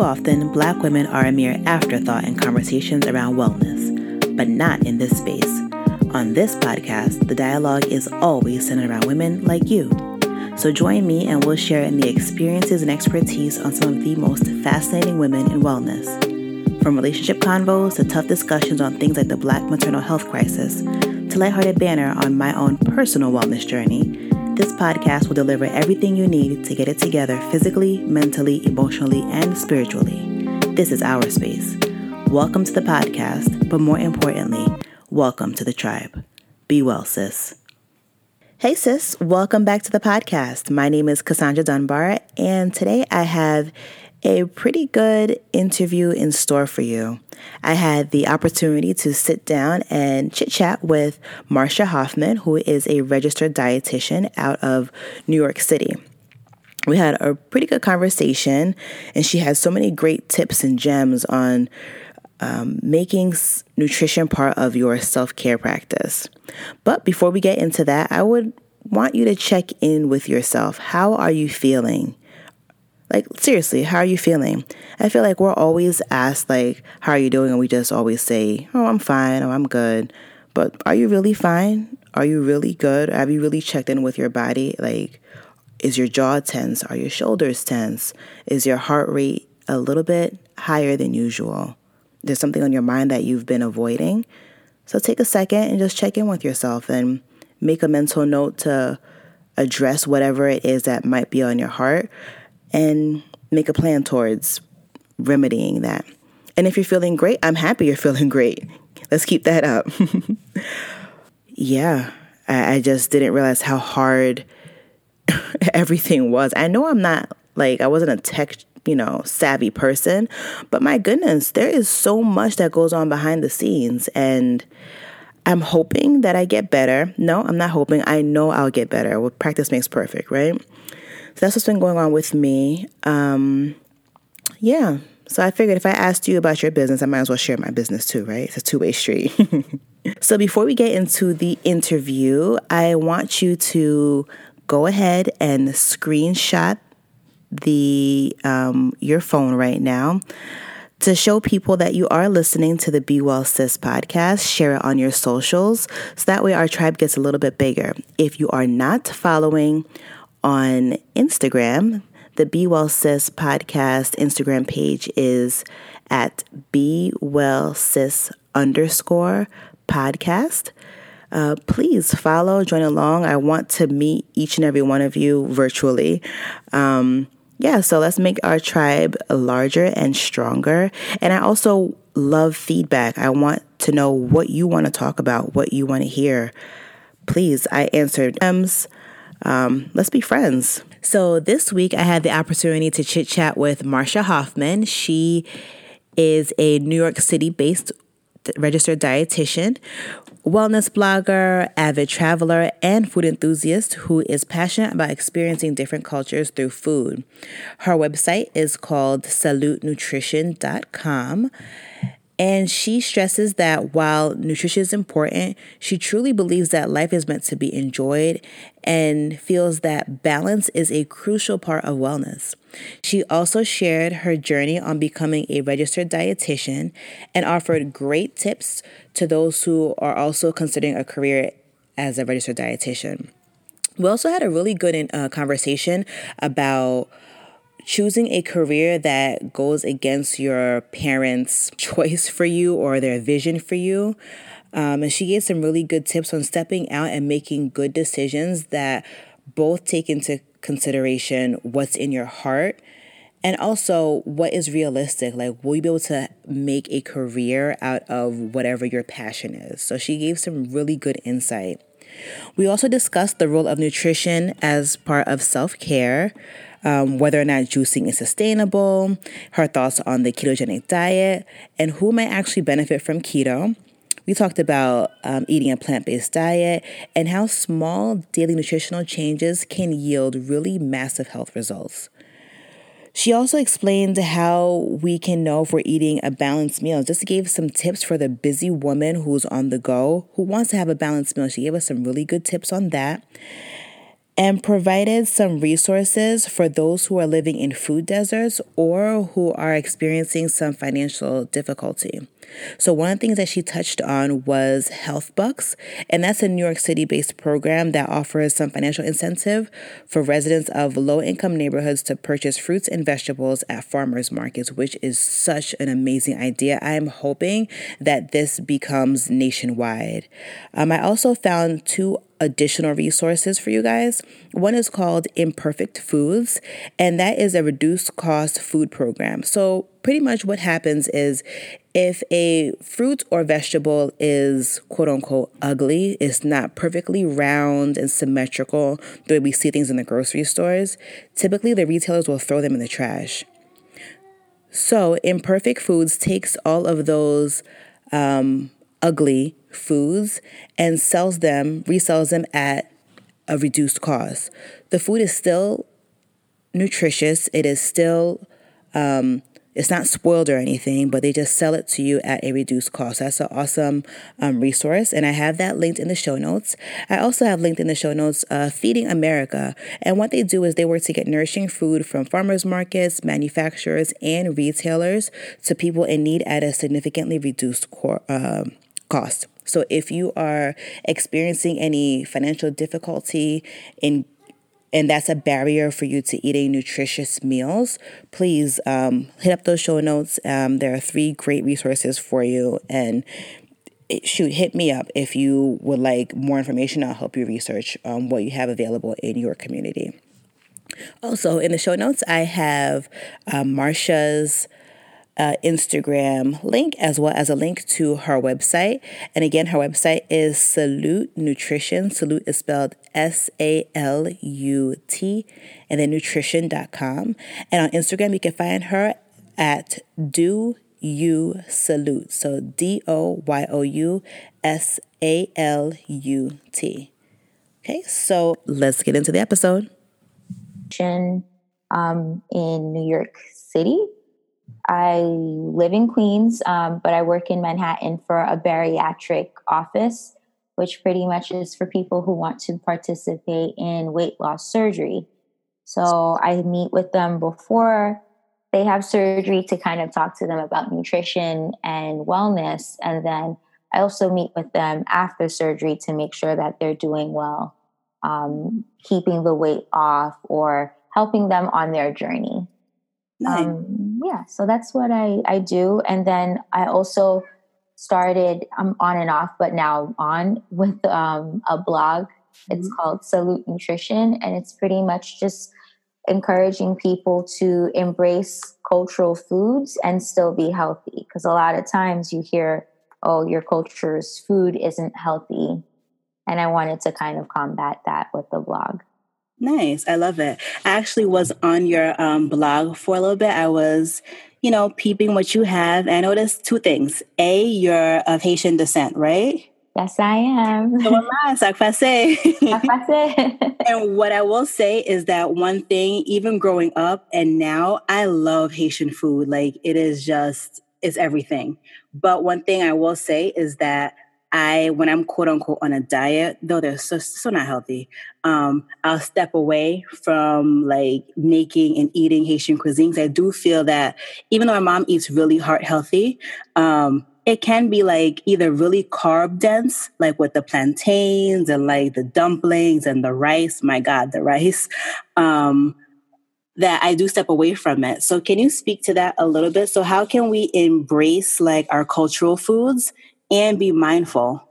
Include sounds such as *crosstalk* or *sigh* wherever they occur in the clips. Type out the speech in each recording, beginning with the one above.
Often, black women are a mere afterthought in conversations around wellness, but not in this space. On this podcast, the dialogue is always centered around women like you. So join me and we'll share in the experiences and expertise on some of the most fascinating women in wellness. From relationship convos to tough discussions on things like the black maternal health crisis, to lighthearted banner on my own personal wellness journey, this podcast will deliver everything you need to get it together physically, mentally, emotionally, and spiritually. This is our space. Welcome to the podcast, but more importantly, welcome to the tribe. Be well, sis. Hey, sis, welcome back to the podcast. My name is Cassandra Dunbar, and today I have a pretty good interview in store for you. I had the opportunity to sit down and chit chat with Marsha Hoffman, who is a registered dietitian out of New York City. We had a pretty good conversation, and she has so many great tips and gems on um, making nutrition part of your self care practice. But before we get into that, I would want you to check in with yourself. How are you feeling? Like, seriously, how are you feeling? I feel like we're always asked, like, how are you doing? And we just always say, oh, I'm fine, oh, I'm good. But are you really fine? Are you really good? Have you really checked in with your body? Like, is your jaw tense? Are your shoulders tense? Is your heart rate a little bit higher than usual? There's something on your mind that you've been avoiding. So take a second and just check in with yourself and make a mental note to address whatever it is that might be on your heart and make a plan towards remedying that. And if you're feeling great, I'm happy you're *laughs* feeling great. Let's keep that up. *laughs* yeah, I, I just didn't realize how hard *laughs* everything was. I know I'm not like, I wasn't a tech, you know, savvy person, but my goodness, there is so much that goes on behind the scenes. And I'm hoping that I get better. No, I'm not hoping. I know I'll get better. Well, practice makes perfect, right? So that's what's been going on with me. Um, yeah. So I figured if I asked you about your business, I might as well share my business too, right? It's a two way street. *laughs* so before we get into the interview, I want you to go ahead and screenshot the um, your phone right now to show people that you are listening to the Be Well Sis podcast. Share it on your socials so that way our tribe gets a little bit bigger. If you are not following on Instagram. The Be Well Sis podcast Instagram page is at Be Well Sis underscore podcast. Uh, please follow, join along. I want to meet each and every one of you virtually. Um, yeah, so let's make our tribe larger and stronger. And I also love feedback. I want to know what you want to talk about, what you want to hear. Please, I answered DMs. Um, let's be friends. So this week I had the opportunity to chit chat with Marsha Hoffman. She is a New York City based registered dietitian, wellness blogger, avid traveler, and food enthusiast who is passionate about experiencing different cultures through food. Her website is called salutnutrition.com and she stresses that while nutrition is important, she truly believes that life is meant to be enjoyed and feels that balance is a crucial part of wellness. She also shared her journey on becoming a registered dietitian and offered great tips to those who are also considering a career as a registered dietitian. We also had a really good uh, conversation about choosing a career that goes against your parents' *laughs* choice for you or their vision for you. Um, and she gave some really good tips on stepping out and making good decisions that both take into consideration what's in your heart and also what is realistic. Like, will you be able to make a career out of whatever your passion is? So, she gave some really good insight. We also discussed the role of nutrition as part of self care um, whether or not juicing is sustainable, her thoughts on the ketogenic diet, and who might actually benefit from keto. We talked about um, eating a plant based diet and how small daily nutritional changes can yield really massive health results. She also explained how we can know if we're eating a balanced meal. Just gave some tips for the busy woman who's on the go, who wants to have a balanced meal. She gave us some really good tips on that. And provided some resources for those who are living in food deserts or who are experiencing some financial difficulty. So, one of the things that she touched on was Health Bucks, and that's a New York City based program that offers some financial incentive for residents of low income neighborhoods to purchase fruits and vegetables at farmers markets, which is such an amazing idea. I am hoping that this becomes nationwide. Um, I also found two additional resources for you guys. One is called Imperfect Foods, and that is a reduced cost food program. So, pretty much what happens is if a fruit or vegetable is quote unquote ugly, it's not perfectly round and symmetrical the way we see things in the grocery stores, typically the retailers will throw them in the trash. So, Imperfect Foods takes all of those um, ugly foods and sells them, resells them at a reduced cost. The food is still nutritious, it is still um, it's not spoiled or anything, but they just sell it to you at a reduced cost. That's an awesome um, resource, and I have that linked in the show notes. I also have linked in the show notes uh, Feeding America, and what they do is they work to get nourishing food from farmers markets, manufacturers, and retailers to people in need at a significantly reduced cor- uh, cost. So if you are experiencing any financial difficulty in and that's a barrier for you to eating nutritious meals, please um, hit up those show notes. Um, there are three great resources for you. And shoot, hit me up if you would like more information. I'll help you research um, what you have available in your community. Also, in the show notes, I have uh, Marsha's uh, Instagram link as well as a link to her website. And again, her website is Salut Nutrition. Salut is spelled S A L U T and then nutrition.com. And on Instagram, you can find her at Do You Salut. So D O Y O U S A L U T. Okay, so let's get into the episode. Um, in New York City I live in Queens, um, but I work in Manhattan for a bariatric office, which pretty much is for people who want to participate in weight loss surgery. So I meet with them before they have surgery to kind of talk to them about nutrition and wellness. And then I also meet with them after surgery to make sure that they're doing well, um, keeping the weight off, or helping them on their journey. Nice. Um, yeah, so that's what I, I do. And then I also started, I'm um, on and off, but now on *laughs* with um, a blog. Mm-hmm. It's called Salut Nutrition, and it's pretty much just encouraging people to embrace cultural foods and still be healthy. Because a lot of times you hear, oh, your culture's food isn't healthy. And I wanted to kind of combat that with the blog. Nice. I love it. I actually was on your um, blog for a little bit. I was, you know, peeping what you have. And I noticed two things. A, you're of Haitian descent, right? Yes, I am. So am I. *laughs* *laughs* and what I will say is that one thing, even growing up and now, I love Haitian food. Like it is just, it's everything. But one thing I will say is that I, when I'm quote unquote on a diet, though they're so, so not healthy, um, I'll step away from like making and eating Haitian cuisines. I do feel that even though my mom eats really heart healthy, um, it can be like either really carb dense, like with the plantains and like the dumplings and the rice. My God, the rice. Um, that I do step away from it. So, can you speak to that a little bit? So, how can we embrace like our cultural foods and be mindful?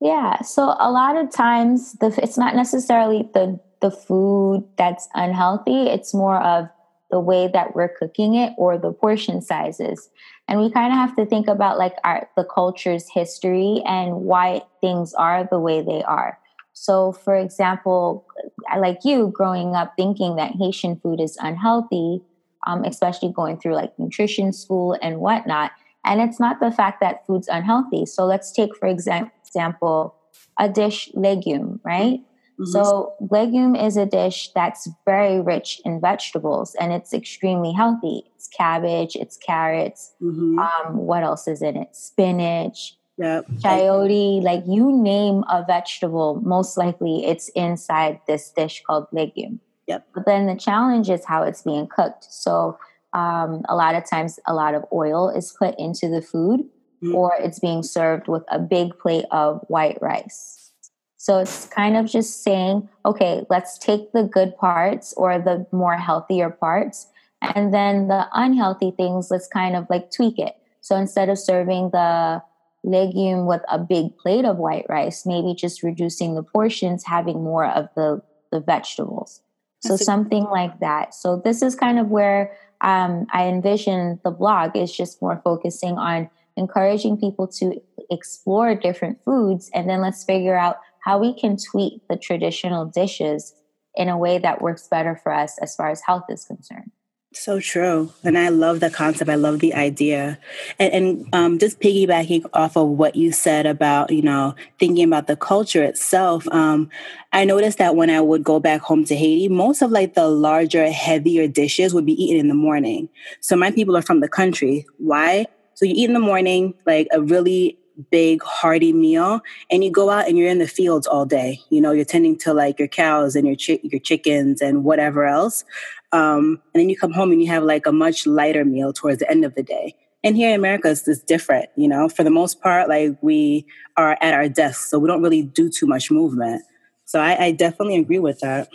Yeah. So a lot of times the it's not necessarily the the food that's unhealthy, it's more of the way that we're cooking it or the portion sizes. And we kind of have to think about like our the culture's history and why things are the way they are. So, for example, like you growing up thinking that Haitian food is unhealthy, um, especially going through like nutrition school and whatnot, and it's not the fact that food's unhealthy. So let's take, for example, a dish legume, right? Mm-hmm. So legume is a dish that's very rich in vegetables and it's extremely healthy. It's cabbage, it's carrots. Mm-hmm. Um, what else is in it? Spinach, Yep. chayote, like you name a vegetable, most likely it's inside this dish called legume. Yep. But then the challenge is how it's being cooked. So um, a lot of times, a lot of oil is put into the food, mm-hmm. or it's being served with a big plate of white rice. So it's kind of just saying, okay, let's take the good parts or the more healthier parts, and then the unhealthy things, let's kind of like tweak it. So instead of serving the legume with a big plate of white rice, maybe just reducing the portions, having more of the, the vegetables. So something like that. So this is kind of where um, I envision the blog is just more focusing on encouraging people to explore different foods, and then let's figure out how we can tweak the traditional dishes in a way that works better for us as far as health is concerned. So true. And I love the concept. I love the idea. And, and um, just piggybacking off of what you said about, you know, thinking about the culture itself, um, I noticed that when I would go back home to Haiti, most of like the larger, heavier dishes would be eaten in the morning. So my people are from the country. Why? So you eat in the morning, like a really big hearty meal and you go out and you're in the fields all day you know you're tending to like your cows and your chi- your chickens and whatever else um, and then you come home and you have like a much lighter meal towards the end of the day. And here in America, it's, it's different. You know, for the most part, like we are at our desks, so we don't really do too much movement. So I, I definitely agree with that.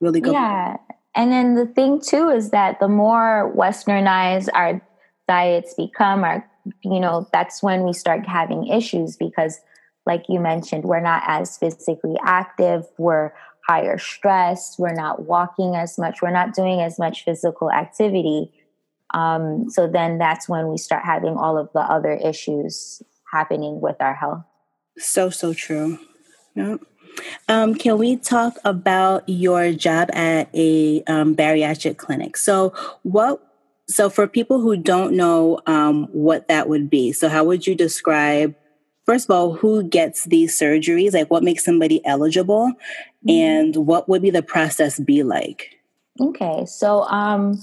Really good. Yeah. And then the thing too is that the more westernized our diets become, our you know, that's when we start having issues because like you mentioned, we're not as physically active. We're higher stress. We're not walking as much. We're not doing as much physical activity. Um, so then that's when we start having all of the other issues happening with our health. So, so true. Yep. Um, can we talk about your job at a um, bariatric clinic? So, what? So, for people who don't know um, what that would be, so how would you describe first of all, who gets these surgeries? Like, what makes somebody eligible? Mm-hmm. And what would be the process be like? Okay, so um,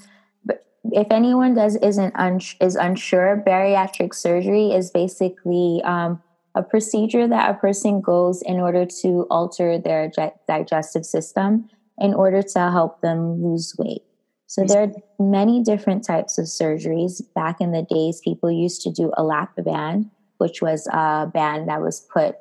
if anyone does isn't un- is unsure, bariatric surgery is basically um, a procedure that a person goes in order to alter their ge- digestive system in order to help them lose weight. So there are many different types of surgeries. Back in the days, people used to do a lap band, which was a band that was put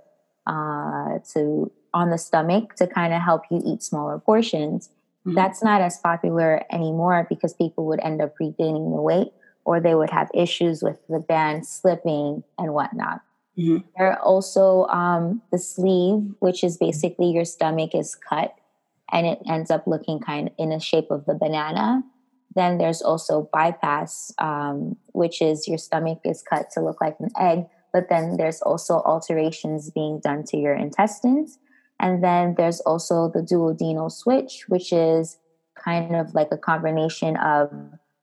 uh, to on the stomach to kind of help you eat smaller portions. Mm-hmm. That's not as popular anymore because people would end up regaining the weight or they would have issues with the band slipping and whatnot. Mm-hmm. There are also um, the sleeve, which is basically your stomach is cut and it ends up looking kind of in the shape of the banana. Then there's also bypass, um, which is your stomach is cut to look like an egg, but then there's also alterations being done to your intestines. And then there's also the duodenal switch, which is kind of like a combination of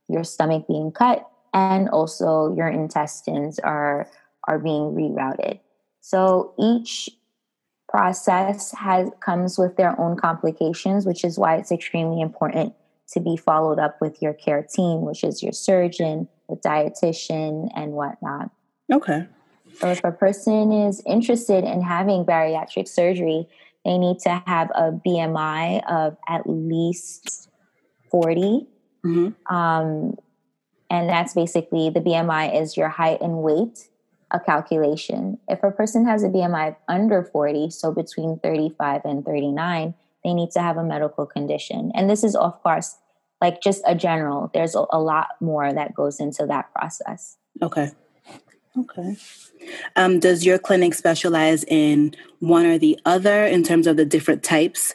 your stomach being cut and also your intestines are are being rerouted. So each process has comes with their own complications, which is why it's extremely important to be followed up with your care team, which is your surgeon, the dietitian, and whatnot. Okay. So if a person is interested in having bariatric surgery, they need to have a BMI of at least 40. Mm-hmm. Um, and that's basically the BMI is your height and weight, a calculation. If a person has a BMI under 40, so between 35 and 39, they need to have a medical condition. And this is, of course, like just a general, there's a, a lot more that goes into that process. Okay. Okay. Um, does your clinic specialize in one or the other in terms of the different types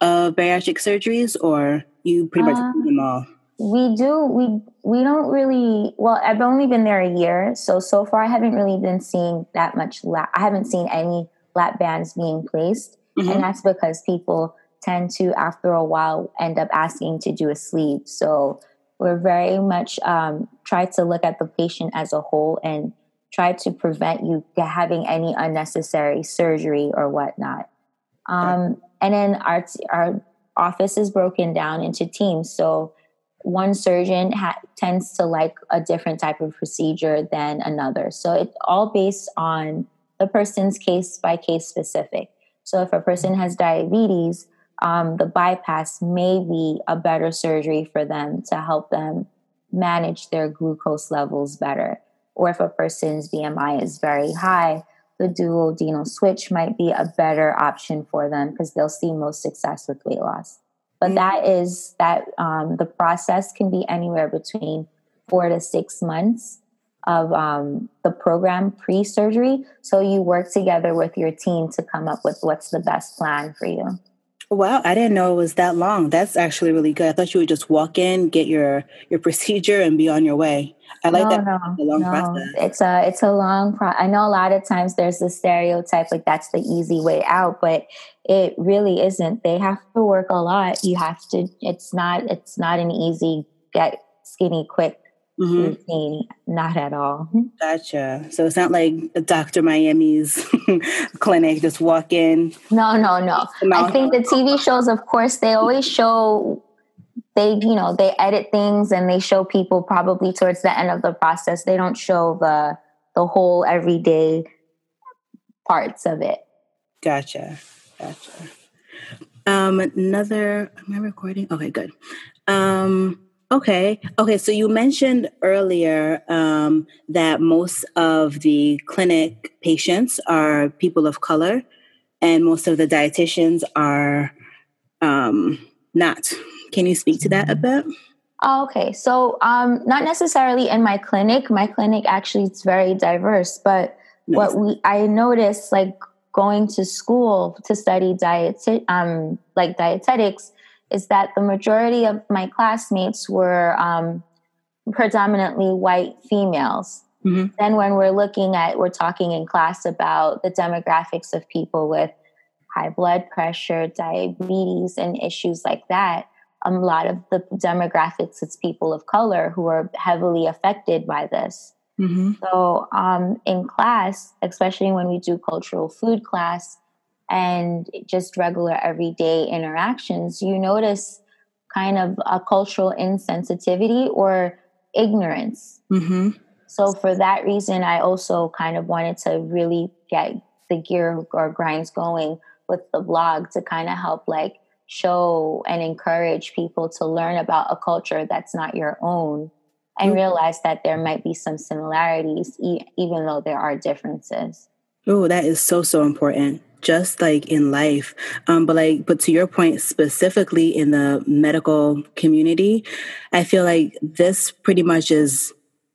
of bariatric surgeries, or you pretty much um, do them all? We do. We we don't really. Well, I've only been there a year, so so far I haven't really been seeing that much. Lap, I haven't seen any lap bands being placed, mm-hmm. and that's because people tend to, after a while, end up asking to do a sleeve. So we're very much um, try to look at the patient as a whole and try to prevent you having any unnecessary surgery or whatnot. Um, and then our our office is broken down into teams. So one surgeon ha- tends to like a different type of procedure than another. So it's all based on the person's case by case specific. So if a person has diabetes, um, the bypass may be a better surgery for them to help them manage their glucose levels better. Or if a person's BMI is very high, the duodenal switch might be a better option for them because they'll see most success with weight loss. But mm-hmm. that is that um, the process can be anywhere between four to six months of um, the program pre surgery. So you work together with your team to come up with what's the best plan for you. Wow, I didn't know it was that long. That's actually really good. I thought you would just walk in, get your your *laughs* procedure, and be on your way. I like no, that. No, a long no. process. It's a it's a long pro. I know a lot of times there's the stereotype like that's the easy way out, but it really isn't. They have to work a lot. You have to. It's not. It's not an easy get skinny quick mm-hmm. routine. Not at all. Gotcha. So it's not like Dr. Miami's *laughs* clinic, just walk in. No, no, no. I think the TV shows, of course, they always show they you know they edit things and they show people probably towards the end of the process they don't show the the whole everyday parts of it gotcha gotcha um another am i recording okay good um Okay. Okay. So you mentioned earlier um, that most of the clinic patients are people of color, and most of the dietitians are um, not. Can you speak to that a bit? Oh, okay. So, um, not necessarily in my clinic. My clinic actually is very diverse, but nice. what we I noticed, like going to school to study diet, um, like dietetics is that the majority of my classmates were um, predominantly white females. Mm-hmm. Then, when we're looking at, we're talking in class about the demographics of people with high blood pressure, diabetes, and issues like that. A lot of the demographics, it's people of color who are heavily affected by this. Mm-hmm. So, um, in class, especially when we do cultural food class, and just regular everyday interactions, you notice kind of a cultural insensitivity or ignorance. Mm-hmm. So, for that reason, I also kind of wanted to really get the gear or grinds going with the blog to kind of help like show and encourage people to learn about a culture that's not your own and mm-hmm. realize that there might be some similarities e- even though there are differences. Oh, that is so, so important just like in life. Um, but like but to your point specifically in the medical community i feel like this pretty much is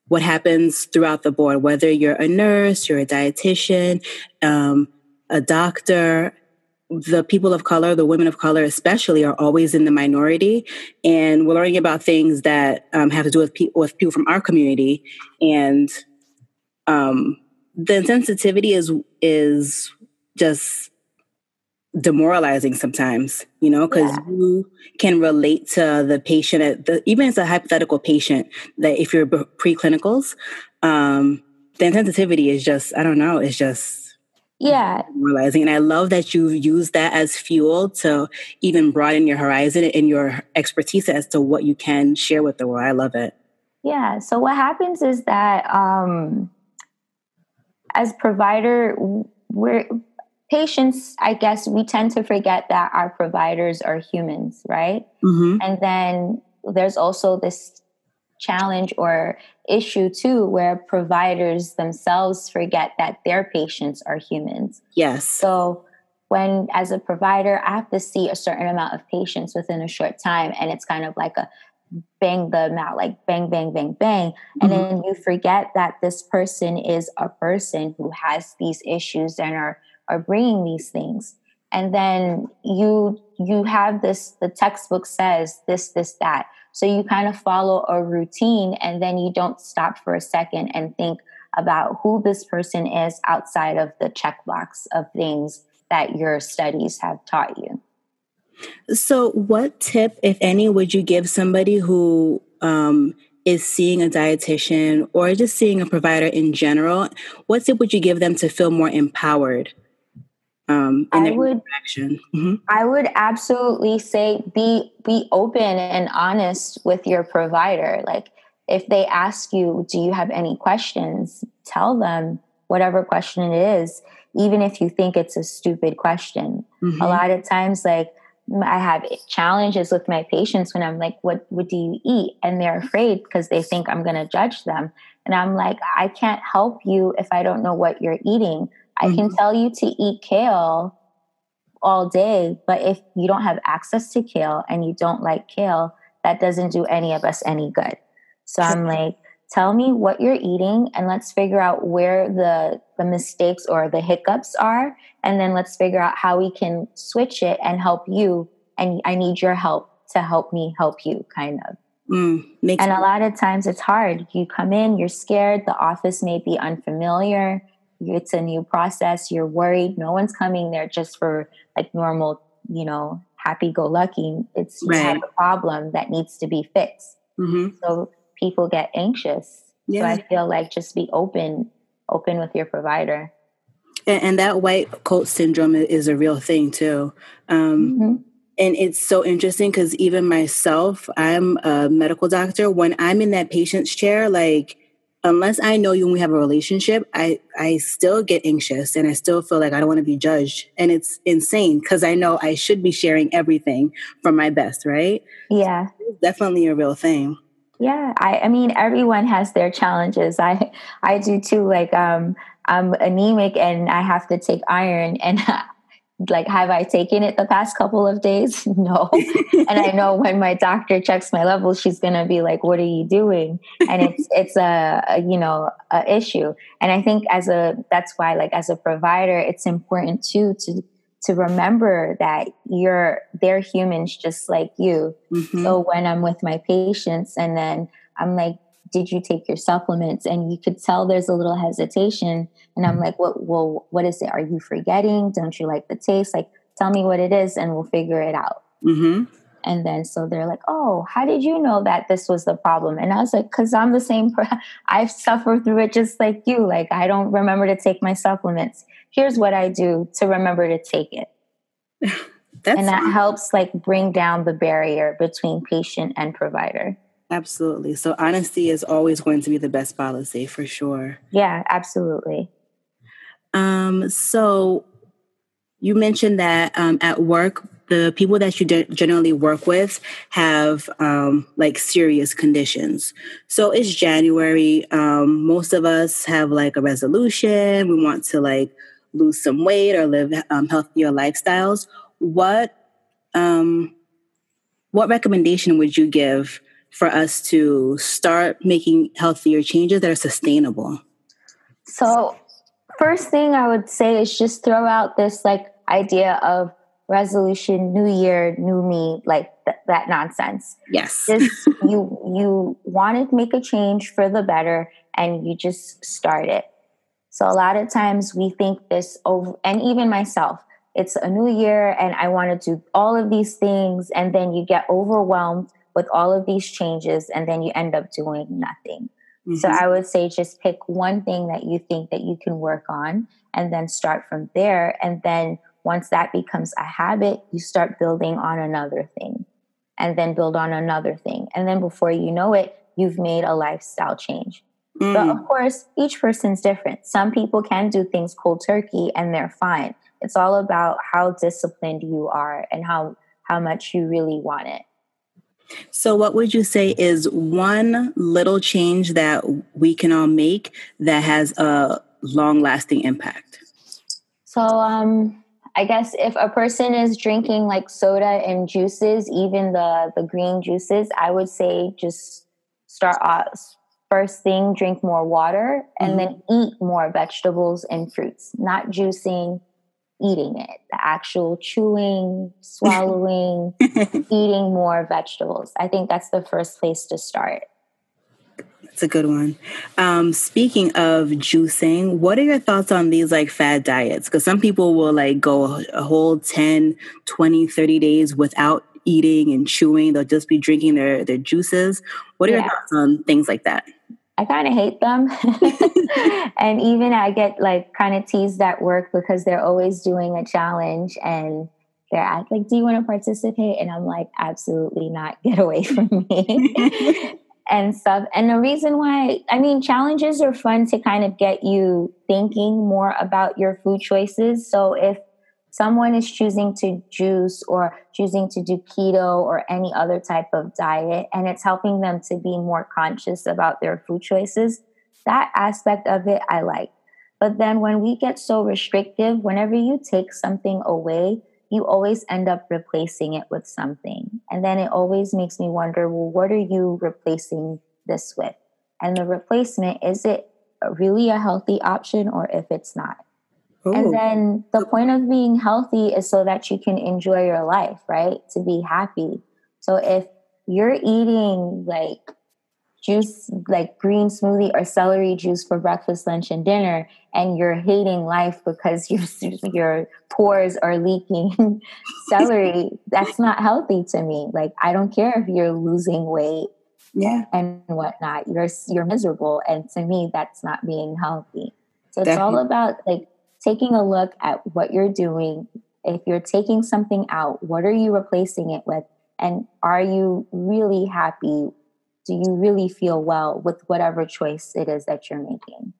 what happens throughout the board whether you're a nurse you're a dietitian um, a doctor the people of color the women of color especially are always in the minority. And we're learning about things that um, have to do with, pe- with people from our community. And um, the sensitivity is is just demoralizing sometimes, you know, because yeah. you can relate to the patient, at the, even as a hypothetical patient, that if you're preclinicals, um, the insensitivity is just, I don't know, it's just yeah demoralizing. And I love that you use that as fuel to even broaden your horizon and your expertise as to what you can share with the world. I love it. Yeah. So what happens is that um, as provider, we're patients, I guess we tend to forget that our providers are humans, right? Mm-hmm. And then there's also this challenge or issue too where providers themselves forget that their patients are humans. Yes. So when as a provider I have to see a certain amount of patients within a short time and it's kind of like a bang them out like bang bang bang bang and mm-hmm. then you forget that this person is a person who has these issues and are are bringing these things. And then you you have this the textbook says this this that. So you kind of follow a routine and then you don't stop for a second and think about who this person is outside of the checkbox of things that your studies have taught you. So what tip if any would you give somebody who um, is seeing a dietitian or just seeing a provider in general? What tip would you give them to feel more empowered um, I would, mm-hmm. I would absolutely say be be open and honest with your provider. Like if they ask you, "Do you have any questions?" Tell them whatever question it is. even if you think it's a stupid question. Mm-hmm. A lot of times, like I have challenges with my patients when I'm like, "What what do you eat?" and they're afraid because they think I'm going to judge them. And I'm like, I can't help you if I don't know what you're eating. I mm-hmm. can tell you to eat kale all day, but if you don't have access to kale and you don't like kale, that doesn't do any of us any good. So I'm like, tell me what you're eating and let's figure out where the the mistakes or the hiccups are. And then let's figure out how we can switch it and help you. And i need your help to help me help you kind of. Mm, and sense. a lot of times it's hard. You come in you're scared. The office may be unfamiliar it's a new process you're worried no one's coming there just for like normal you know happy go lucky it's you have a problem that needs to be fixed mm-hmm. so people get anxious. Yeah. So I feel like just be open, open with your provider. And, and that white coat syndrome is a real thing too. Um, mm-hmm. And it's so interesting because even myself, I'm a medical doctor. When I'm in that patient's chair, like unless I know you and we have a relationship, I I still get anxious and I still feel like I don't want to be judged. And it's insane because I know I should be sharing everything from my best, right? Yeah. So definitely a real thing. Yeah, I, I mean everyone has their challenges. I I do too. Like um, I'm anemic and I have to take iron and. *laughs* like have i taken it the past couple of days *laughs* no and i know when my doctor checks my levels she's going to be like what are you doing and it's *laughs* it's a, a, you know a issue and i think as a that's why like as a provider it's important too to to remember that you're they're humans just like you. Mm-hmm. So when I'm with my patients and then I'm like, did you take your supplements? And you could tell there's a little hesitation. And I'm like, what well, what is it? Are you forgetting? Don't you like the taste? Like, tell me what it is and we'll figure it out. Mm-hmm. And then so they're like, oh, how did you know that this was the problem? And I was like, because I'm the same. *laughs* I've suffered through it just like you. Like, I don't remember to take my supplements here's what I do to remember to take it. *laughs* and that helps like bring down the barrier between patient and provider. Absolutely. So honesty is always going to be the best policy for sure. Yeah, absolutely. Um, so you mentioned that um, at work, the people that you de- generally work with have um, like serious conditions. So it's January. Um, most of us have like a resolution. We want to like lose some weight or live um, healthier lifestyles, what um, what recommendation would you give for us to start making healthier changes that are sustainable? So, first thing I would say is just throw out this like idea of resolution, new year, new me, like th- that nonsense. Yes. Just you you want to make a change for the better and you just start it. So a lot of times we think this over, and even myself, it's a new year and I want to do all of these things. And then you get overwhelmed with all of these changes and then you end up doing nothing. Mm-hmm. So I would say just pick one thing that you think that you can work on and then start from there. And then once that becomes a habit, you start building on another thing and then build on another thing. And then before you know it, you've made a lifestyle change. Mm. But of course, each person's different. Some people can do things cold turkey and they're fine. It's all about how disciplined you are and how how much you really want it. So, what would you say is one little change that we can all make that has a long lasting impact? So, um, I guess if a person is drinking like soda and juices, even the the green juices, I would say just start off first thing drink more water and mm-hmm. then eat more vegetables and fruits not juicing eating it the actual chewing *laughs* swallowing eating more vegetables i think that's the first place to start that's a good one. Um, speaking of juicing, what are your thoughts on these like fad diets? Because some people will like go a whole 10, 20, 30 days without eating and chewing. They'll just be drinking their, their juices. What are yeah. your thoughts on things like that? I kind of hate them. *laughs* and even I get like kind of teased at work because they're always doing a challenge and they're like, Do you want to participate? And I'm like, Absolutely not. *laughs* Get away from me. *laughs* and stuff. And the reason why, I mean, challenges are fun to kind of get you thinking more about your food choices. So if someone is choosing to juice or choosing to do keto or any other type of diet, and it's helping them to be more conscious about their food choices, that aspect of it I like. But then when we get so restrictive, whenever you take something away, you always end up replacing it with something. And then it always makes me wonder well, what are you replacing this with? And the replacement, is it really a healthy option or if it's not? Ooh. And then the point of being healthy is so that you can enjoy your life, right? To be happy. So if you're eating like juice like green smoothie or celery juice for breakfast, lunch, and dinner, and you're hating life because *laughs* your your pores are leaking *laughs* celery, that's not healthy to me. Like I don't care if you're losing weight, yeah, and whatnot. You're you're miserable, and to me, that's not being healthy. So it's Definitely. all about like taking a look at what you're doing. If you're taking something out, what are you replacing it with? And are you really happy do you really feel well with whatever choice it is that you're making?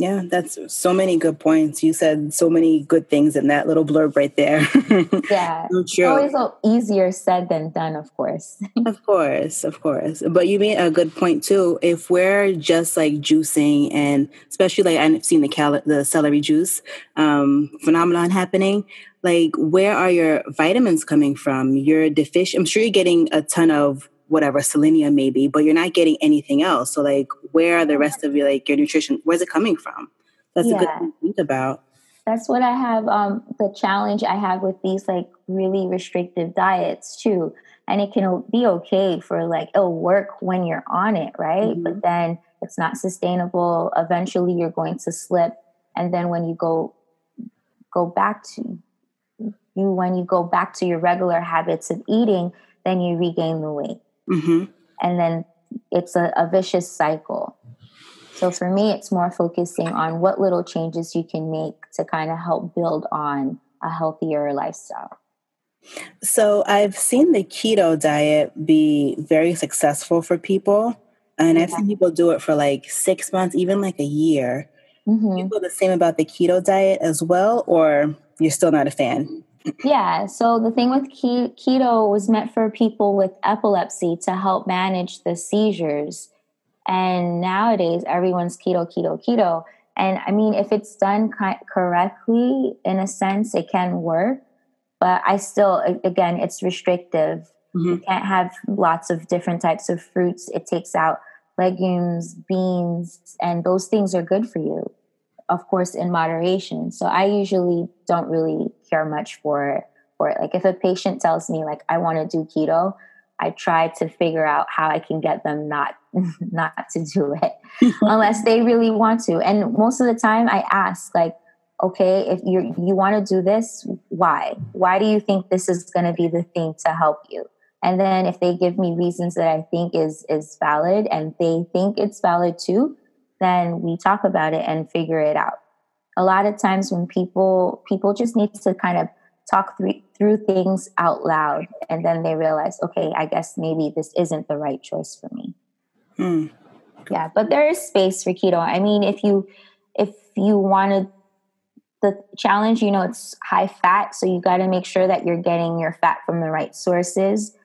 Yeah, that's so many good points. You said so many good things in that little blurb right there. *laughs* yeah. So always easier said than done, of course. *laughs* of course, of course. But you made a good point too. If we're just like juicing and especially like I've seen the cal- the celery juice um, phenomenon happening, like where are your vitamins coming from? You're deficient. I'm sure you're getting a ton of whatever selenium maybe, but you're not getting anything else. So like, where are the rest of your like your nutrition? Where's it coming from? That's yeah. a good thing to think about. That's what I have. Um, the challenge I have with these like really restrictive diets too, and it can be okay for like it'll work when you're on it, right? Mm-hmm. But then it's not sustainable. Eventually, you're going to slip, and then when you go go back to you when you go back to your regular habits of eating, then you regain the weight. Mm-hmm. And then it's a, a vicious cycle. So for me, it's more focusing on what little changes you can make to kind of help build on a healthier lifestyle. So I've seen the keto diet be very successful for people. And I've seen people do it for like six months, even like a year. Mm-hmm. You feel the same about the keto diet as well, or you're still not a fan? Yeah. So the thing with keto was meant for people with epilepsy to help manage the seizures. And nowadays, everyone's keto, keto, keto. And I mean, if it's done correctly, in a sense, it can work. But I still, again, it's restrictive. Mm-hmm. You can't have lots of different types of fruits. It takes out legumes, beans, and those things are good for you of course in moderation. So i usually don't really care much for for it. Like if a patient tells me like i want to do keto i try to figure out how i can get them not *laughs* not to do it *laughs* unless they really want to. And most of the time i ask like okay if you you want to do this why? Why do you think this is going to be the thing to help you? And then if they give me reasons that i think is is valid and they think it's valid too then we talk about it and figure it out. A lot of times when people people just need to kind of talk through, through things out loud and then they realize, okay, I guess maybe this isn't the right choice for me. Hmm. Yeah, but there is space for keto. I mean, if you if you wanted the challenge, you know, it's high fat, so you got to make sure that you're getting your fat from the right sources.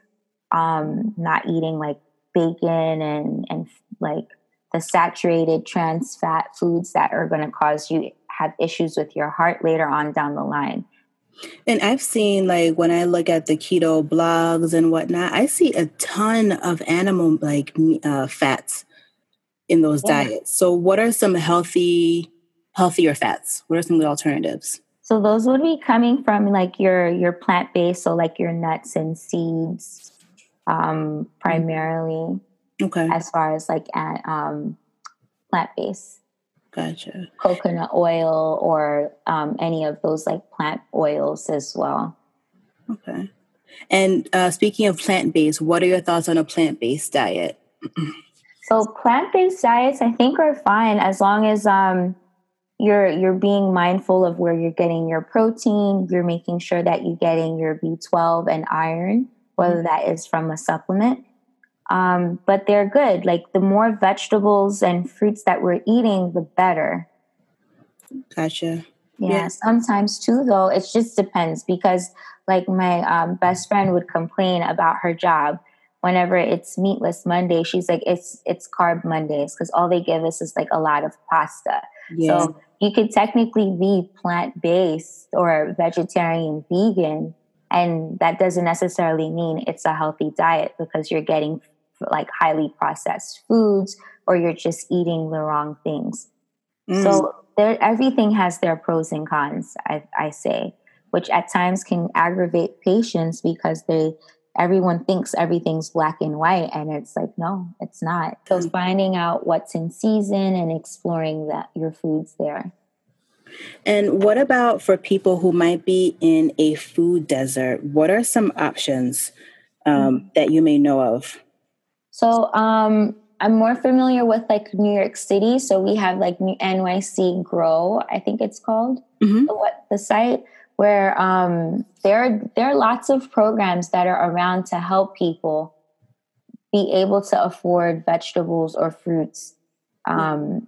Um, not eating like bacon and and like the saturated trans fat foods that are going to cause you have issues with your heart later on down the line. And I've seen like when I look at the keto blogs and whatnot, I see a ton of animal like uh, fats in those yeah. diets. So, what are some healthy, healthier fats? What are some good alternatives? So those would be coming from like your your plant based, so like your nuts and seeds, um, primarily. Okay. As far as like at um, plant based. Gotcha. Coconut oil or um, any of those like plant oils as well. Okay. And uh, speaking of plant based, what are your thoughts on a plant based diet? so plant based diets, I think, are fine as long as um, you're you're being mindful of where you're getting your protein. You're making sure that you're getting your B12 and iron, whether mm-hmm. that is from a supplement Um, but they're good. Like the more vegetables and fruits that we're eating, the better. Gotcha. Yeah, yeah. Sometimes too, though, it just depends because, like, my um, best friend would complain about her job whenever it's meatless Monday. She's like, "It's it's carb Mondays because all they give us is like a lot of pasta." Yeah. So you could technically be plant based or vegetarian, vegan, and that doesn't necessarily mean it's a healthy diet because you're getting like highly processed foods or you're just eating the wrong things. Mm. So there, everything has their pros and cons. I, I say, which at times can aggravate patients because they everyone thinks everything's black and white and it's like no it's not so finding out what's in season and exploring that your foods there and what about for people who might be in a food desert what are some options um, mm-hmm. that you may know of so um, I'm more familiar with like New York City. So we have like NYC Grow, I think it's called, mm-hmm. the, what the site where um, there are, there are lots of programs that are around to help people be able to afford vegetables or fruits um,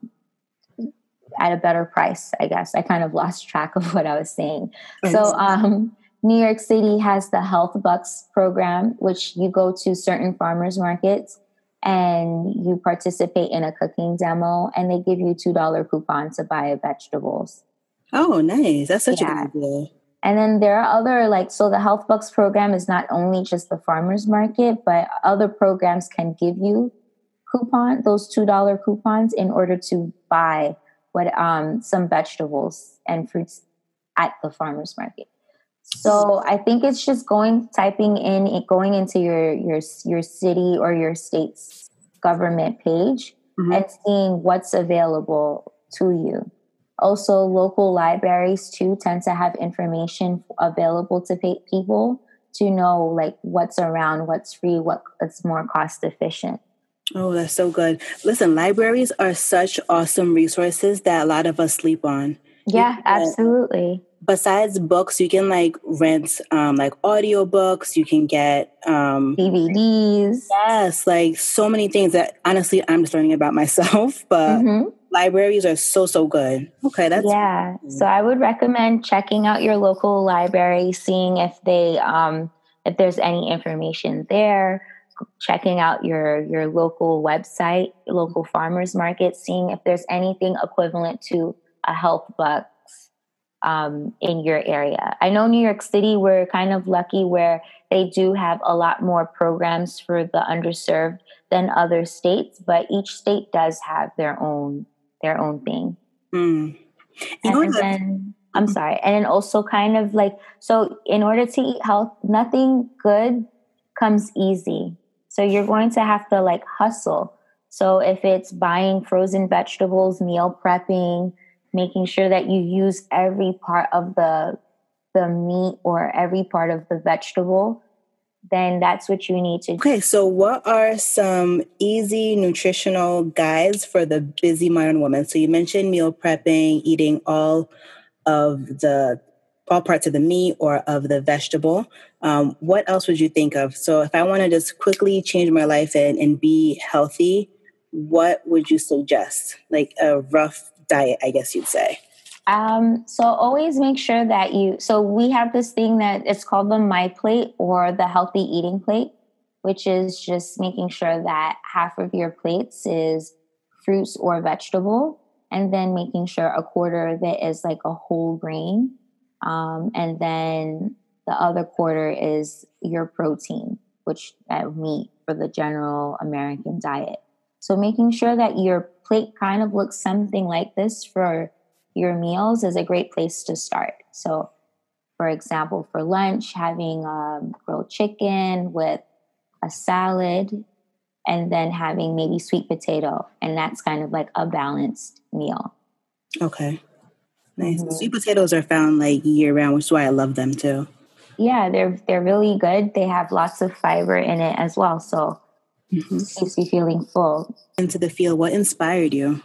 at a better price. I guess I kind of lost track of what I was saying. So um, New York City has the Health Bucks program, which you go to certain farmers markets and you participate in a cooking demo, and they give you $2 coupon to buy vegetables. Oh, nice. That's such yeah. a good idea. And then there are other, like, so the Health Bucks program is not only just the farmers market, but other programs can give you coupon, those $2 coupons in order to buy what um, some vegetables and fruits at the farmers market. So I think it's just going typing in going into your your your city or your state's government page mm-hmm. and seeing what's available to you. Also, local libraries too tend to have information available to people to know like what's around, what's free, what's more cost efficient. Oh, that's so good. Listen, libraries are such awesome resources that a lot of us sleep on. Yeah, absolutely besides books you can like rent um like audiobooks you can get um dvds yes like so many things that honestly i'm just learning about *laughs* myself but mm-hmm. libraries are so so good. Okay that's yeah so i would recommend checking out your local library seeing if they um if there's any information there checking out your your local website local farmers market seeing if there's anything equivalent to a health buck um, in your area. I know New York City, we're kind of lucky where they do have a lot more programs for the underserved than other states, but each state does have their own their own thing. Mm. and then I'm mm-hmm. sorry, and then also kind of like so in order to eat health, nothing good comes easy. So you're going to have to like hustle. So if it's buying frozen vegetables, meal prepping, making sure that you use every part of the the meat or every part of the vegetable then that's what you need to do. Okay, so what are some easy nutritional guides for the busy modern woman? So you mentioned meal prepping, eating all of the all parts of the meat or of the vegetable. Um, what else would you think of? So if I want to just quickly change my life and, and be healthy, what would you suggest? Like a rough diet, I guess you'd say? Um, so always make sure that you. So we have this thing that it's called the My Plate or the Healthy Eating Plate, which is just making sure that half of your plates is fruits or vegetable, and then making sure a quarter of it is like a whole grain, um, and then the other quarter is your protein, which uh, meat for the general American diet. So making sure that your plate kind of looks something like this for your meals is a great place to start. So, for example, for lunch, having um, grilled chicken with a salad and then having maybe sweet potato. And that's kind of like a balanced meal. Okay. Nice. Mm-hmm. Sweet potatoes are found like year round, which is why I love them too. Yeah, they're they're really good. They have lots of fiber in it as well. So mm-hmm. makes me feeling full. Into the field, what inspired you?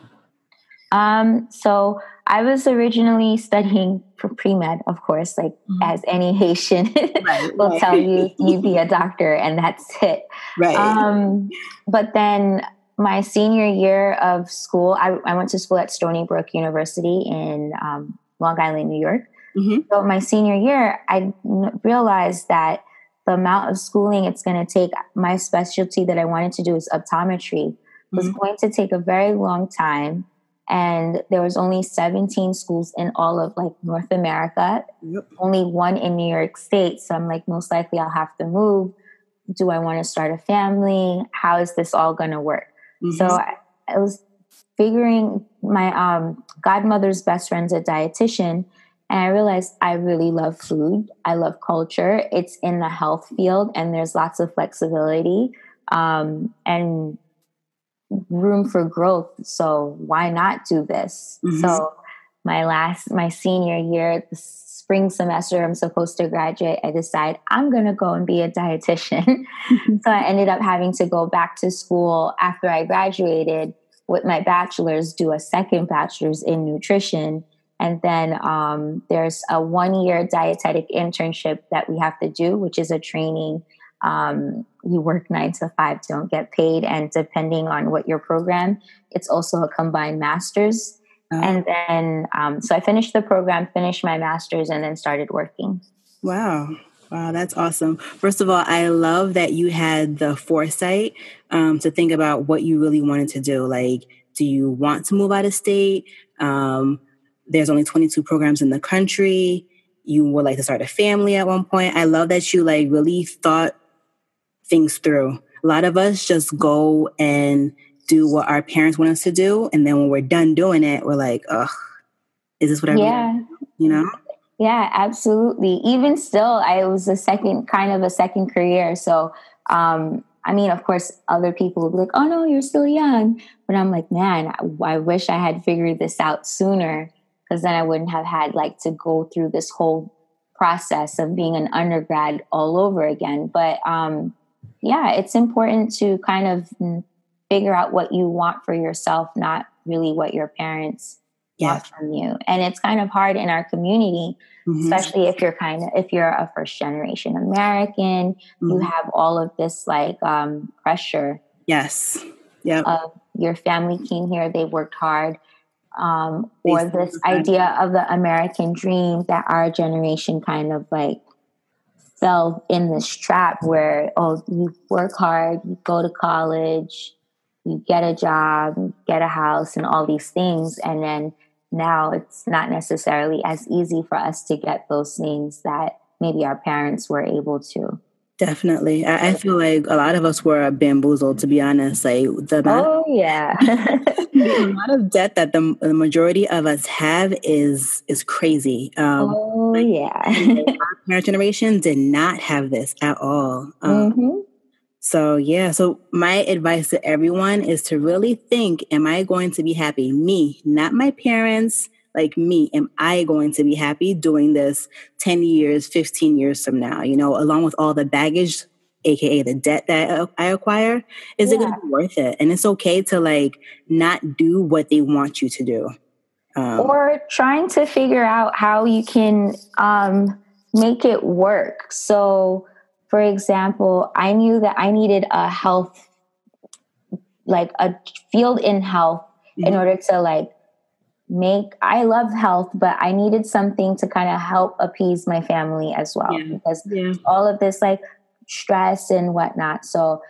Um, so I was originally studying for pre med, of course, like mm-hmm. as any Haitian *laughs* right, will right. tell you, you be a doctor and that's it. Right. Um, but then my senior year of school, I, I, went to school at Stony Brook University in um, Long Island, New York. Mm-hmm. So my senior year, I realized that the amount of schooling it's going to take, my specialty that I wanted to do is optometry, was mm-hmm. going to take a very long time and there was only 17 schools in all of like north america yep. only one in new york state so i'm like most likely i'll have to move do i want to start a family how is this all going to work mm-hmm. so I, I, was figuring my um, godmother's best friend's a dietitian and i realized i really love food i love culture it's in the health field and there's lots of flexibility um, and room for growth. So why not do this? Mm-hmm. So my last, my senior year, the spring semester, I'm supposed to graduate. I decide I'm going to go and be a dietitian. *laughs* so I ended up having to go back to school after I graduated with my bachelor's, do a second bachelor's in nutrition. And then um, there's a one year dietetic internship that we have to do, which is a training um, you work nine to five, don't get paid. And depending on what your program, it's also a combined master's. Oh. And then, um, so I finished the program, finished my master's, and then started working. Wow. Wow, that's awesome. First of all, I love that you had the foresight um, to think about what you really wanted to do. Like, do you want to move out of state? Um, there's only 22 programs in the country. You would like to start a family at one point. I love that you like really thought things through. A lot of us just go and do what our parents want us to do. And then when we're done doing it, we're like, ugh, is this what I yeah. You know? Yeah, absolutely. Even still, I was a second kind of a second career. So um, I mean, of course, other people would be like, oh no, you're still young. But I'm like, man, I, I wish I had figured this out sooner because then I wouldn't have had like to go through this whole process of being an undergrad all over again. But um, yeah, it's important to kind of figure out what you want for yourself, not really what your parents yeah. want from you. And it's kind of hard in our community, mm-hmm. especially if you're kind of if you're a first generation American, mm-hmm. you have all of this like um, pressure. Yes. Yeah. Of your family came here, they worked hard. Um, or this idea of the American dream that our generation kind of like fell in this trap where oh you work hard you go to college you get a job get a house and all these things and then now it's not necessarily as easy for us to get those things that maybe our parents were able to Definitely. I, I, feel like a lot of us were bamboozled, to be honest. Like the amount, oh yeah, *laughs* the amount of debt that the, the, majority of us have is is crazy. Um, oh like, yeah, *laughs* our parent generation did not have this at all. Um, mm-hmm. So yeah, so my advice to everyone is to really think: Am I going to be happy? Me, not my parents like me, am I going to be happy doing this 10 years, 15 years from now? You know, along with all the baggage, aka the debt that I acquire, is yeah. it going to be worth it? And it's okay to like not do what they want you to do. Um, or trying to figure out how you can um, make it work. So, for example, I knew that I needed a health, like a field in health, mm-hmm. in order to like make I love health, but I needed something to kind of help appease my family as well yeah. because yeah. all of this like stress and whatnot. So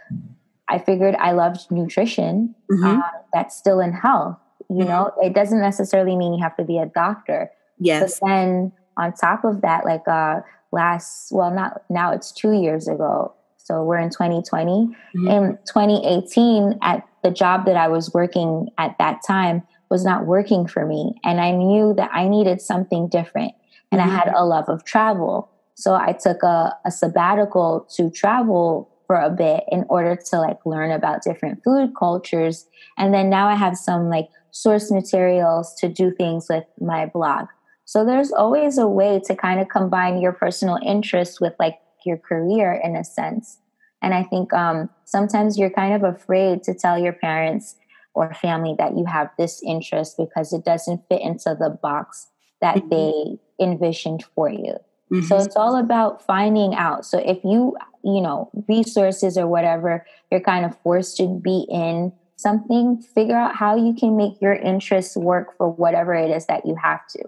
I figured I loved nutrition. Mm-hmm. Uh, that's still in health. You mm-hmm. know, it doesn't necessarily mean you have to be a doctor. Yes. But then on top of that, like uh last well not now it's two years ago. So we're in 2020. Mm-hmm. In 2018, at the job that I was working at that time, was not working for me. And I knew that I needed something different. And mm-hmm. I had a love of travel. So I took a, a sabbatical to travel for a bit in order to like learn about different food cultures. And then now I have some like source materials to do things with my blog. So there's always a way to kind of combine your personal interests with like your career in a sense. And I think um, sometimes you're kind of afraid to tell your parents or family that you have this interest because it doesn't fit into the box that mm-hmm. they envisioned for you. Mm-hmm. So it's all about finding out. So if you, you know, resources or whatever, you're kind of forced to be in something, figure out how you can make your interests work for whatever it is that you have to.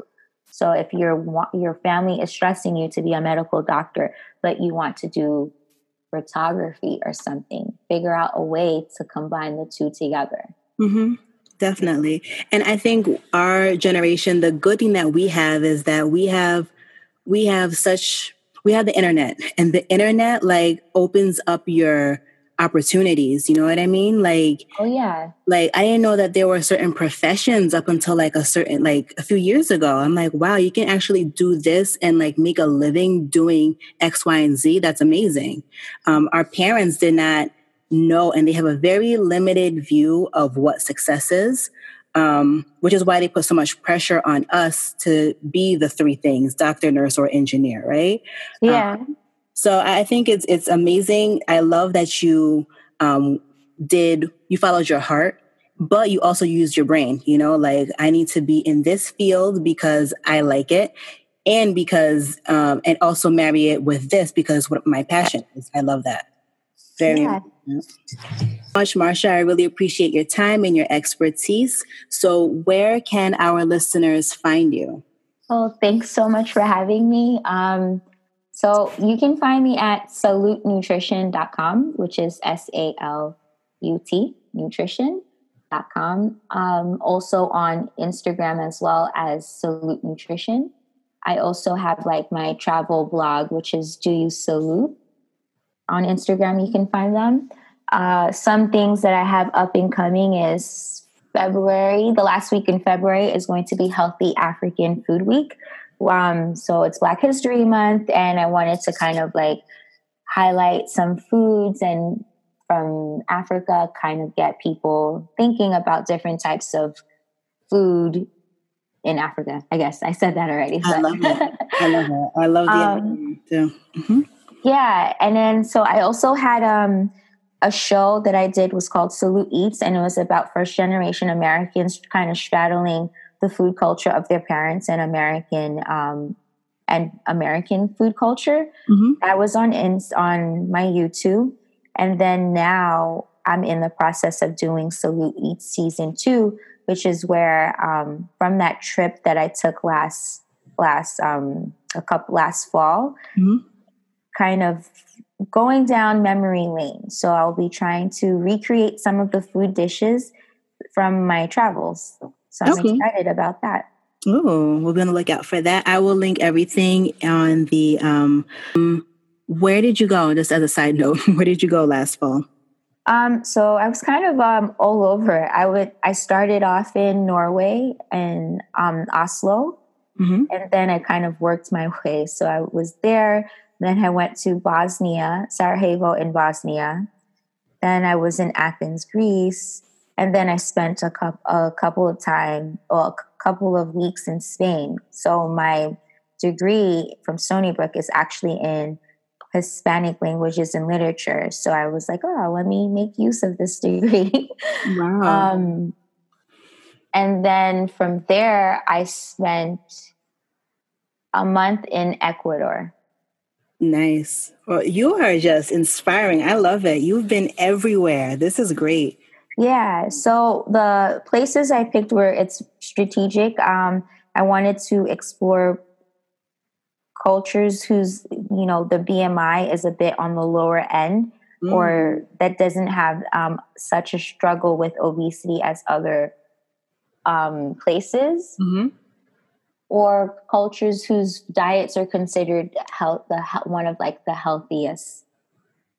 So if your your family is stressing you to be a medical doctor, but you want to do photography or something, figure out a way to combine the two together. Mm-hmm. Definitely. And I think our generation, the good thing that we have is that we have we have such we have the internet. And the internet like opens up your opportunities you know what i mean? Like oh yeah. like i didn't know that there were certain professions up until like a certain like a few years ago. I'm like wow you can actually do this and like make a living doing x y and z. That's amazing. Um, our parents did not know and they have a very limited view of what success is um, which is why they put so much pressure on us to be the three things doctor nurse or engineer right? Yeah. um, so i think it's it's amazing. I love that you um, did you followed your heart but you also used your brain you know? Like i need to be in this field because i like it and because um, and also marry it with this because what my passion is. I love that very yeah. much, Marsha. I really appreciate your time and your expertise. So, where can our listeners find you? Oh, thanks so much for having me. Um, so, you can find me at salutnutrition.com, which is S A L U T nutrition.com. Um, also on Instagram as well as Salut Nutrition. I also have like my travel blog, which is Do You Salut? On Instagram, you can find them. Uh, some things that I have up and coming is February. The last week in February is going to be Healthy African Food Week. Um, so it's Black History Month, and I wanted to kind of like highlight some foods and from Africa, kind of get people thinking about different types of food in Africa. I guess I said that already. I love it. I love it. I love the *laughs* um, too. Mm-hmm. Yeah, and then so I also had um, a show that I did was called Salut Eats, and it was about first generation Americans kind of straddling the food culture of their parents and American um, and American food culture. Mm-hmm. I was on in, on my YouTube, and then now I'm in the process of doing Salut Eats season two, which is where um, from that trip that I took last last um, a couple last fall. Mm-hmm kind of going down memory lane. So I'll be trying to recreate some of the food dishes from my travels. So I'm okay. excited about that. Oh, we're going to look out for that. I will link everything on the. Um, where did you go? Just as a side note, *laughs* where did you go last fall? Um, so I was kind of um, all over. I would. I started off in Norway and um, Oslo, mm-hmm. and then I kind of worked my *laughs* way. So I was there then I went to Bosnia, Sarajevo in Bosnia. Then I was in Athens, Greece. And then I spent a, couple, a couple of time, well, a couple of weeks in Spain. So my degree from Stony Brook is actually in Hispanic languages and literature. So I was like, oh, let me make use of this degree. *laughs* Wow. um, and then from there, I spent a month in Ecuador. Nice. Well, you are just inspiring. I love it. You've been everywhere. This is great. Yeah. So the places I picked were it's strategic. Um, I wanted to explore cultures whose you know the BMI is a bit on the lower end, mm. or that doesn't have um, such a struggle with obesity as other um, places. Mm-hmm or cultures whose diets are considered health, the one of like the healthiest.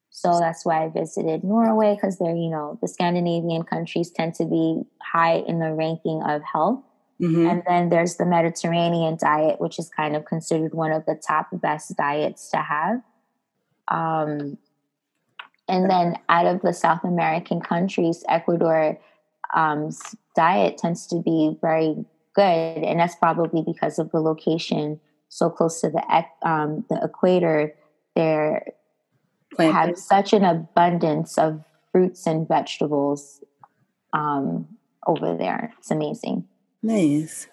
So that's why I visited Norway because they're you know the Scandinavian countries tend to be high in the ranking of health. Mm-hmm. And then there's the Mediterranean diet, which is kind of considered one of the top best diets to have. Um, and then out of the South American countries, Ecuador's um, diet tends to be very good, and that's probably because of the location so close to the um, the equator. There have such an abundance of fruits and vegetables um, over there. It's amazing. Nice.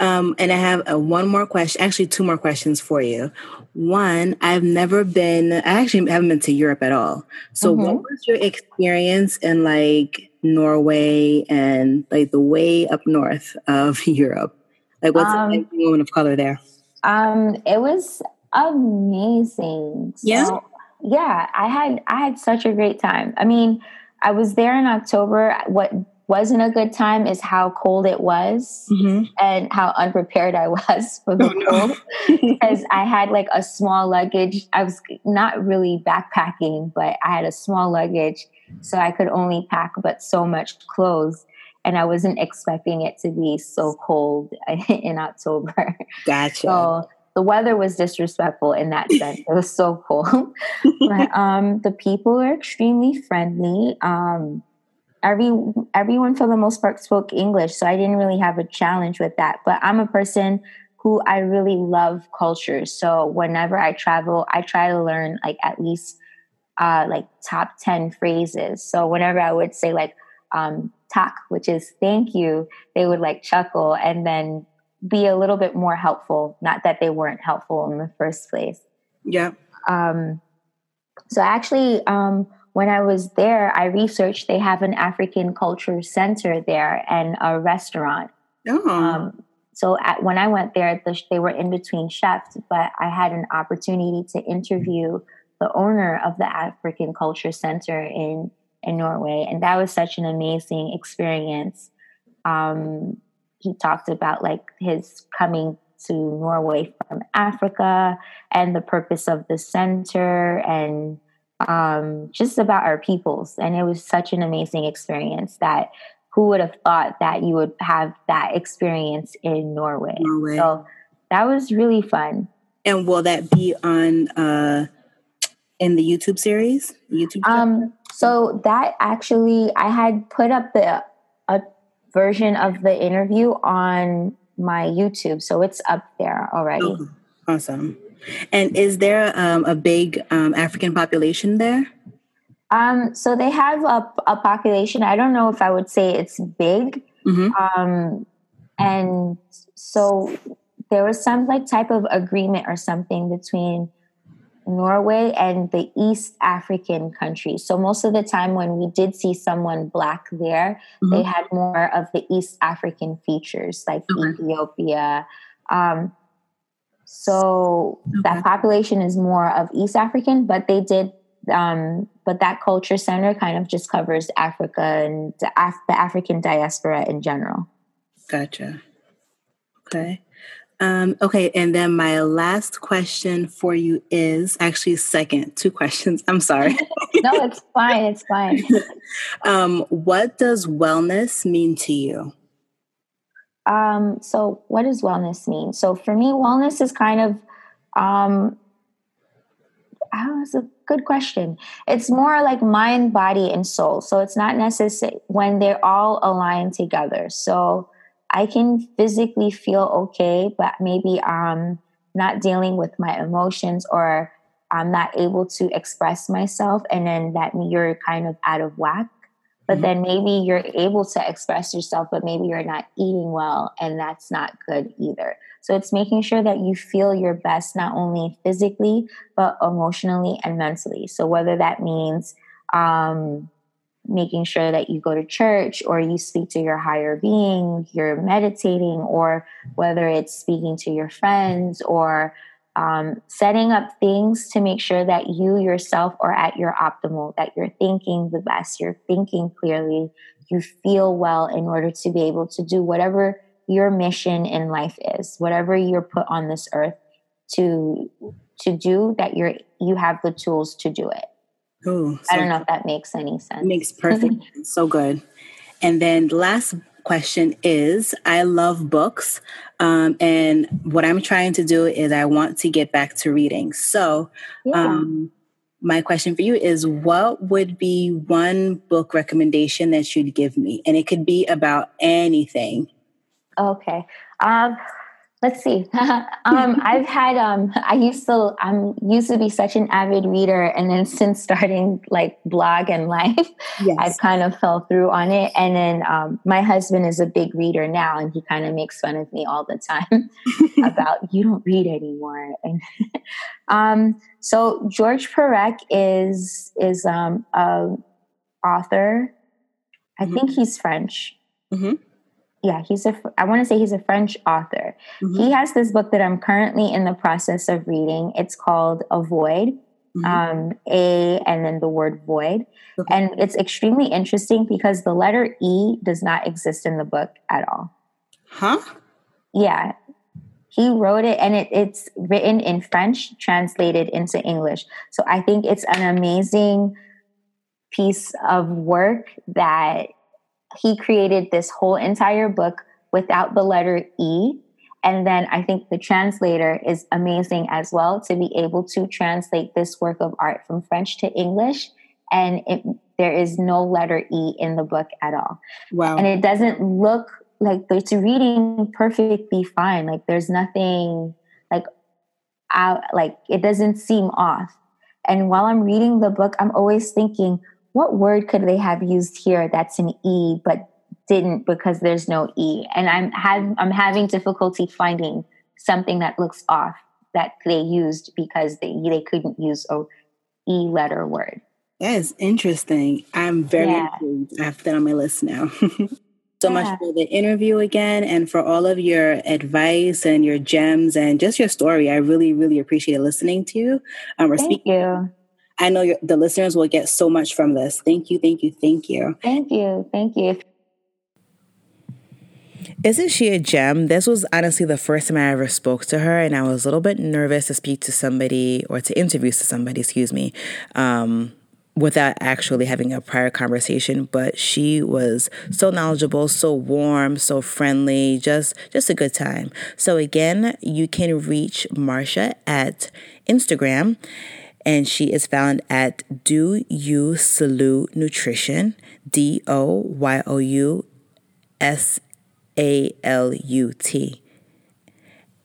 Um, and I have a, one more question, actually, two more questions for you. One, I've never been, I actually haven't been to Europe at all. So, mm-hmm. what was your experience in like Norway and like the way up north of *laughs* Europe? Like, what's um, it like woman of color there? Um, it was amazing. So, yeah. Yeah, I had I had such a great time. I mean, I was there in October. What wasn't a good time is how cold it was mm-hmm. and how unprepared I *laughs* was for the oh, cold *laughs* because I had like a small luggage. I was not really backpacking, but I had a small luggage, so I could only pack but so much clothes. And I wasn't expecting it to be so cold *laughs* in October. Gotcha. So the weather was disrespectful in that sense. It was so cold. *laughs* but um, the people are extremely friendly. Um, every everyone for the most part spoke English, so I didn't really have a challenge with that. But I'm a person who I really love culture. So whenever I travel, I try to learn like at least uh, like top 10 phrases. So whenever I would say like um, takk, which is thank you, they would like chuckle and then be a little bit more helpful. Not that they weren't helpful in the first place. Yeah. Um, so actually, um, when I was there, I researched they have an African culture center there and a restaurant. Oh. Um, so at, when I went there, the, they were in between chefs, but I had an opportunity to interview the owner of the African Culture Center in in Norway, and that was such an amazing experience. Um, he talked about like his coming to Norway from Africa and the purpose of the center and um, just about our peoples. And it was such an amazing experience that who would have thought that you would have that experience in Norway? Norway. So that was really fun. And will that be on uh, in the YouTube series? YouTube. Um, so that actually, I had put up the a version of the interview on my YouTube, so it's up there already. Oh, awesome. And is there um, a big um, African population there? Um, so they have a, a, population. I don't know if I would say it's big. Mm-hmm. Um, and so there was some like type of agreement or something between Norway and the East African countries. So most of the time when we did see someone black there, mm-hmm. they had more of the East African features like okay. Ethiopia. Um, so okay. that population is more of East African, but they did, um, but that culture center kind of just covers Africa and Af- the African diaspora in general. Gotcha. Okay. Um, okay, and then my last question for you is actually second, two questions. I'm sorry. *laughs* no, it's fine. It's fine. *laughs* um, what does wellness mean to you? Um, so, what does wellness mean? So, for me, wellness is kind of, um, oh, that's a good question. It's more like mind, body, and soul. So, it's not necessary when they're all aligned together. So, I can physically feel okay, but maybe I'm not dealing with my emotions or I'm not able to express myself, and then that you're kind of out of whack. But mm-hmm. then maybe you're able to express yourself but maybe you're not eating well and that's not good either. So it's making sure that you feel your best not only physically but emotionally and mentally. So whether that means um, making sure that you go to church or you speak to your higher being you're meditating or whether it's speaking to your friends or um, setting up things to make sure that you yourself are at your optimal, that you're thinking the best, you're thinking clearly, you feel well in order to be able to do whatever your mission in life is, whatever you're put on this earth to to do that you're you have the tools to do it. Ooh, so I don't know if that makes any sense. It makes perfect *laughs* sense. So good. And then last question is I love books. Um, and what I'm trying to do is I want to get back to reading. So, yeah. um, my question for you is what would be one book recommendation that you'd give me? And it could be about anything. Okay. Um, let's see. *laughs* um, *laughs* I've had um, I used to I'm used to be such an avid reader, and then since starting like blog and life, *laughs* yes. I've kind of fell through on it. And then um, my husband is a big reader now, and he kind of makes fun of me all the time about you don't read anymore. And um, so George Perec is is um, a author. I mm-hmm. think he's French. Mm-hmm yeah, he's a, I want to say he's a French author. Mm-hmm. He has this book that I'm currently in the process of reading. It's called A Void, mm-hmm. um, A and then the word void. Okay. And it's extremely interesting because the letter E does not exist in the book at all. Huh? Yeah. He wrote it and it, it's written in French, translated into English. So I think it's an amazing piece of work that he created this whole entire book without the letter E. And then I think the translator is amazing as well to be able to translate this work of art from French to English. And it, there is no letter E in the book at all. Wow. And it doesn't look like it's reading perfectly fine. Like there's nothing like out, like it doesn't seem off. And while I'm reading the book, I'm always thinking, what word could they have used here that's an E but didn't because there's no E? And I'm have I'm having difficulty finding something that looks off that they used because they they couldn't use a E letter word. That is interesting. I'm very yeah. intrigued. I have that on my list now. *laughs* so yeah. much for the interview again and for all of your advice and your gems and just your story. I really, really appreciate listening to you. Um, we're Thank speaking, you. I know the listeners will get so much from this. Thank you, thank you, thank you. Thank you, thank you. Isn't she a gem? This was honestly the first time I ever spoke to her, and I was a little bit nervous to speak to somebody or to interview to somebody, excuse me, um, without actually having a prior conversation. But she was so knowledgeable, so warm, so friendly, just just a good time. So again, you can reach Marsha at Instagram and she is found at Do You Salut Nutrition, D O Y O U S A L U T.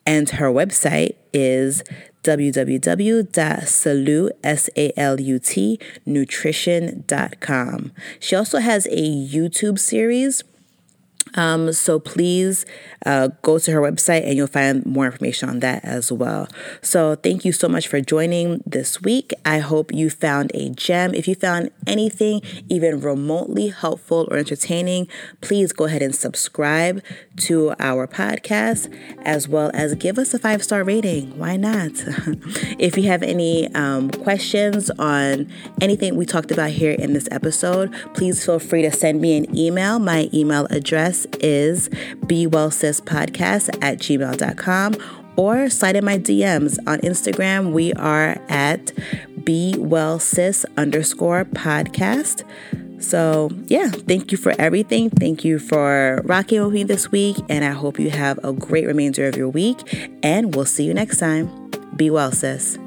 And her website is www.salutnutrition.com. She also has a YouTube series um, so please uh, go to her website and you'll find more information on that as well. So thank you so much for joining this week. I hope you found a gem. If you found anything even remotely helpful or entertaining, please go ahead and subscribe to our podcast as well as give us a five star rating. Why not? *laughs* if you have any um, questions on anything we talked about here in this episode, please feel free to send me an email. My email address is bewellsispodcast at gmail.com or slide in my DMs on Instagram. We are at bewellsis underscore podcast. So, yeah, thank you for everything. Thank you for rocking with me this week. And I hope you have a great remainder of your week. And we'll see you next time. Be well, sis.